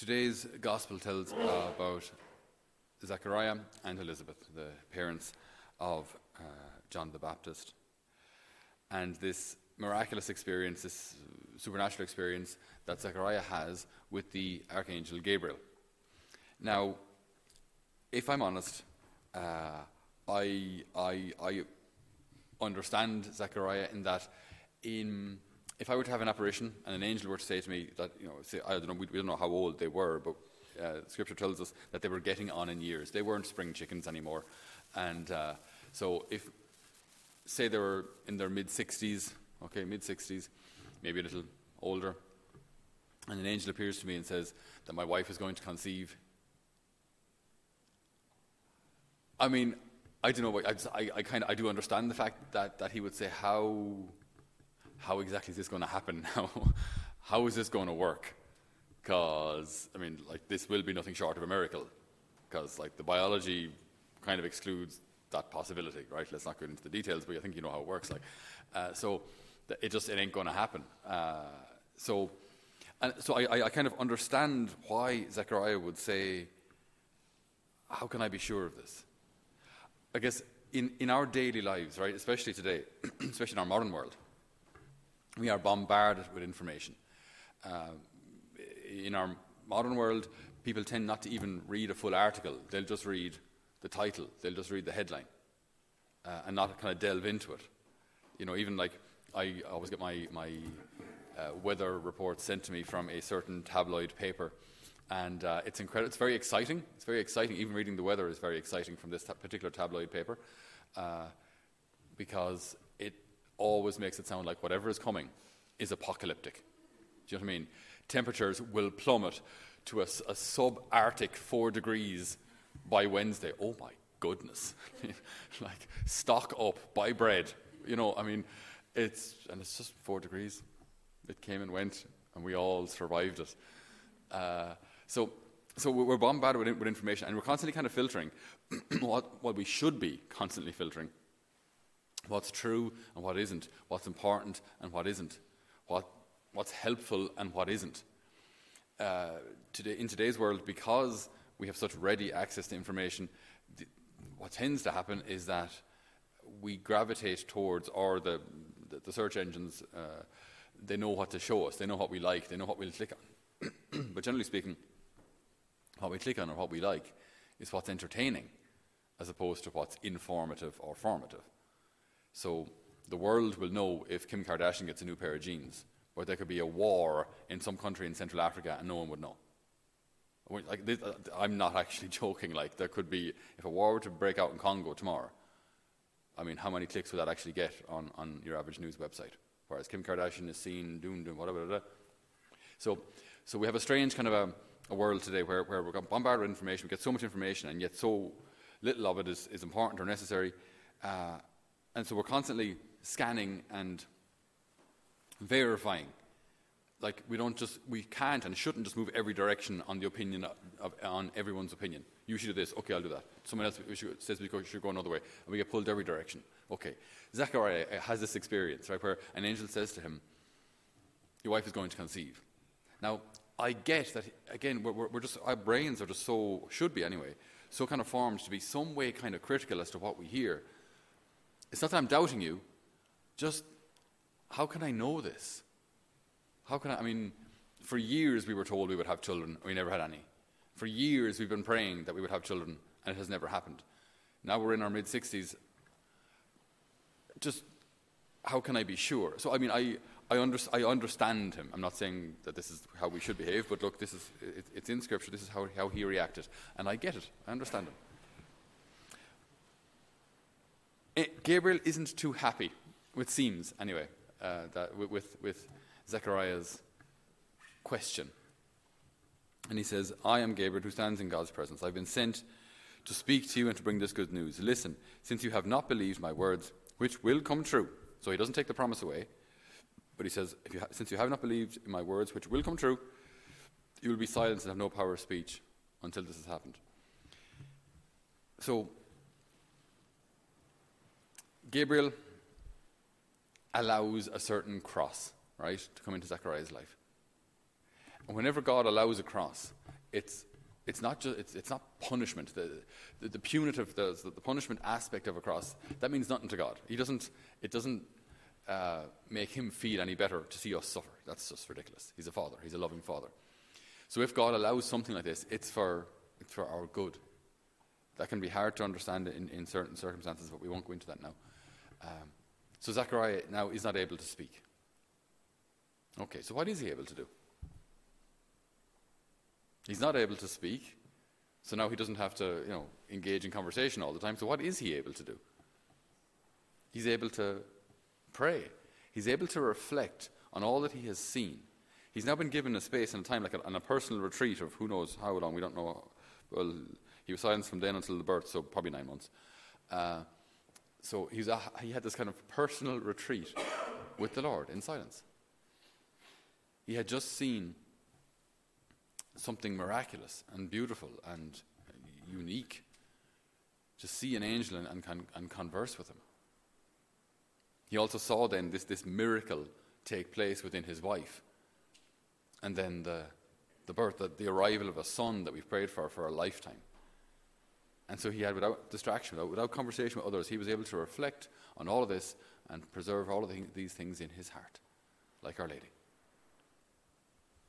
Today's gospel tells uh, about Zechariah and Elizabeth, the parents of uh, John the Baptist. And this miraculous experience, this supernatural experience that Zechariah has with the archangel Gabriel. Now, if I'm honest, uh, I, I, I understand Zechariah in that in if I were to have an apparition and an angel were to say to me that, you know, say, I don't know, we, we don't know how old they were, but uh, Scripture tells us that they were getting on in years. They weren't spring chickens anymore. And uh, so if, say they were in their mid 60s, okay, mid 60s, maybe a little older, and an angel appears to me and says that my wife is going to conceive. I mean, I don't know. I, I, I kind of I do understand the fact that, that he would say how how exactly is this going to happen now? how is this going to work? Because, I mean, like, this will be nothing short of a miracle. Because, like, the biology kind of excludes that possibility, right? Let's not get into the details, but I think you know how it works. Like, uh, so it just it ain't going to happen. Uh, so, and so I, I kind of understand why Zechariah would say, "How can I be sure of this?" I guess in in our daily lives, right, especially today, especially in our modern world, we are bombarded with information. Uh, in our modern world, people tend not to even read a full article. They'll just read the title, they'll just read the headline, uh, and not kind of delve into it. You know, even like I always get my, my uh, weather reports sent to me from a certain tabloid paper, and uh, it's incredible. It's very exciting. It's very exciting. Even reading the weather is very exciting from this ta- particular tabloid paper, uh, because always makes it sound like whatever is coming is apocalyptic. Do you know what I mean? Temperatures will plummet to a, a sub-Arctic four degrees by Wednesday. Oh my goodness! like stock up, buy bread. You know, I mean, it's and it's just four degrees. It came and went, and we all survived it. Uh, so, so we're bombarded with, with information, and we're constantly kind of filtering what, what we should be constantly filtering what's true and what isn't, what's important and what isn't, what, what's helpful and what isn't. Uh, today, in today's world, because we have such ready access to information, what tends to happen is that we gravitate towards, or the, the, the search engines, uh, they know what to show us, they know what we like, they know what we'll click on. but generally speaking, what we click on or what we like is what's entertaining as opposed to what's informative or formative. So the world will know if Kim Kardashian gets a new pair of jeans, but there could be a war in some country in Central Africa and no one would know. Like uh, I'm not actually joking. Like there could be, if a war were to break out in Congo tomorrow, I mean, how many clicks would that actually get on, on your average news website? Whereas Kim Kardashian is seen doing, doing whatever. Blah, blah. So, so we have a strange kind of a, a world today where, where we're bombarded with information. We get so much information, and yet so little of it is, is important or necessary. Uh, and so we're constantly scanning and verifying. Like we don't just, we can't and shouldn't just move every direction on the opinion of, of on everyone's opinion. You should do this. Okay, I'll do that. Someone else says we should go another way, and we get pulled every direction. Okay, Zechariah uh, has this experience, right, where an angel says to him, "Your wife is going to conceive." Now, I get that. Again, we're, we're just our brains are just so should be anyway, so kind of formed to be some way kind of critical as to what we hear it's not that I'm doubting you, just how can I know this? How can I? I mean, for years we were told we would have children, we never had any. For years we've been praying that we would have children, and it has never happened. Now we're in our mid 60s. Just how can I be sure? So, I mean, I, I, under, I, understand him. I'm not saying that this is how we should behave, but look, this is, it, it's in Scripture. This is how, how he reacted. And I get it. I understand him. Gabriel isn't too happy, it seems anyway, uh, that with, with Zechariah's question. And he says, I am Gabriel who stands in God's presence. I've been sent to speak to you and to bring this good news. Listen, since you have not believed my words, which will come true. So he doesn't take the promise away, but he says, you ha- since you have not believed in my words, which will come true, you will be silenced and have no power of speech until this has happened. So Gabriel allows a certain cross, right, to come into Zechariah's life. And whenever God allows a cross, it's it's not just it's, it's not punishment. The, the, the punitive, the, the punishment aspect of a cross, that means nothing to God. He doesn't. It doesn't uh, make him feel any better to see us suffer. That's just ridiculous. He's a father. He's a loving father. So if God allows something like this, it's for it's for our good. That can be hard to understand in, in certain circumstances, but we won't go into that now. Um, so Zechariah now is not able to speak. Okay, so what is he able to do? He's not able to speak, so now he doesn't have to, you know, engage in conversation all the time. So what is he able to do? He's able to pray. He's able to reflect on all that he has seen. He's now been given a space and a time, like a, on a personal retreat of who knows how long. We don't know. Well, he was silenced from then until the birth, so probably nine months. Uh, so he, a, he had this kind of personal retreat with the Lord in silence. He had just seen something miraculous and beautiful and unique. To see an angel and, and, and converse with him. He also saw then this, this miracle take place within his wife. And then the, the birth, the, the arrival of a son that we've prayed for for a lifetime. And so he had, without distraction, without, without conversation with others, he was able to reflect on all of this and preserve all of the, these things in his heart, like Our Lady.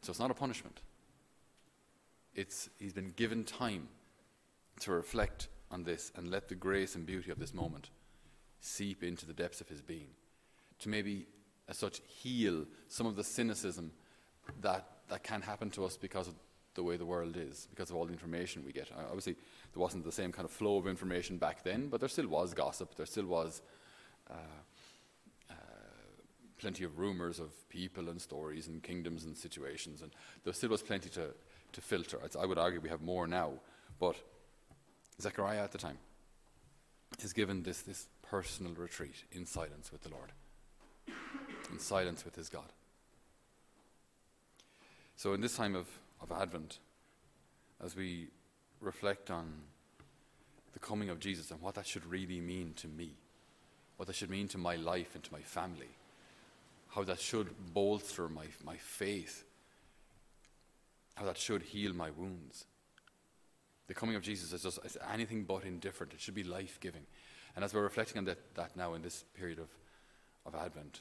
So it's not a punishment. It's, he's been given time to reflect on this and let the grace and beauty of this moment seep into the depths of his being. To maybe, as such, heal some of the cynicism that, that can happen to us because of the way the world is, because of all the information we get. Obviously, there wasn't the same kind of flow of information back then, but there still was gossip, there still was. Uh, uh, plenty of rumors of people and stories and kingdoms and situations, and there still was plenty to, to filter. I would argue we have more now, but Zechariah at the time is given this, this personal retreat in silence with the Lord, in silence with his God. So, in this time of, of Advent, as we reflect on the coming of Jesus and what that should really mean to me, what that should mean to my life and to my family, how that should bolster my, my faith how that should heal my wounds. The coming of Jesus is just is anything but indifferent. It should be life giving. And as we're reflecting on that, that now in this period of, of Advent,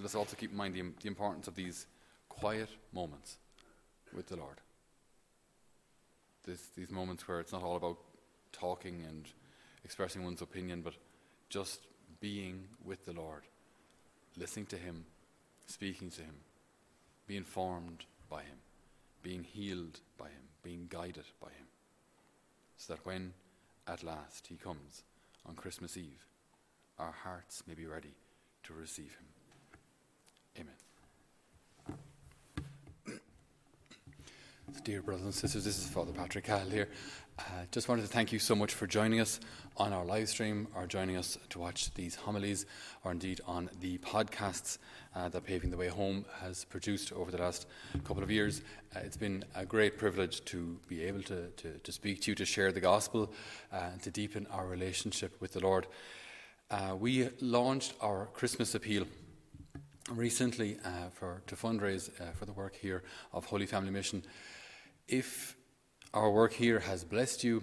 let's also keep in mind the, the importance of these quiet moments with the Lord. This, these moments where it's not all about talking and expressing one's opinion, but just being with the Lord, listening to Him, speaking to Him, being formed by Him, being healed by Him, being guided by Him. So that when at last He comes on Christmas Eve, our hearts may be ready to receive Him. Amen. Dear brothers and sisters, this is Father Patrick Hall here. Uh, just wanted to thank you so much for joining us on our live stream or joining us to watch these homilies or indeed on the podcasts uh, that Paving the Way Home has produced over the last couple of years. Uh, it's been a great privilege to be able to, to, to speak to you, to share the gospel, uh, and to deepen our relationship with the Lord. Uh, we launched our Christmas appeal recently uh, for, to fundraise for the work here of Holy Family Mission. If our work here has blessed you,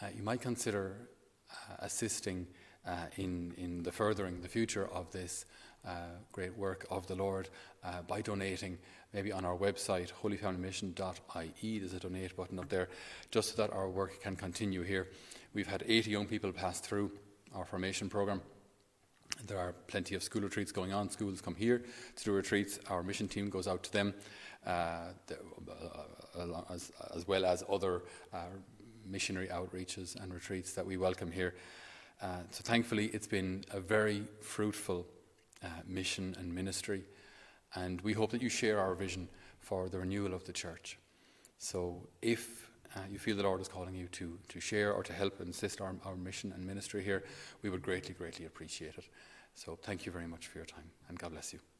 uh, you might consider uh, assisting uh, in, in the furthering the future of this uh, great work of the Lord by donating maybe on our website, holyfamilymission.ie. There's a donate button up there just so that our work can continue here. We've had 80 young people pass through our formation program. There are plenty of school retreats going on. Schools come here to do retreats. Our mission team goes out to them. Uh, the, uh, as, as, well as other uh, missionary outreaches and retreats that we welcome here. so thankfully, it's been a very fruitful mission and ministry, and we hope that you share our vision for the renewal of the church. So if uh, you feel the Lord is calling you to, to share or to help and assist our, our mission and ministry here, we would greatly, greatly appreciate it. So thank you very much for your time, and God bless you.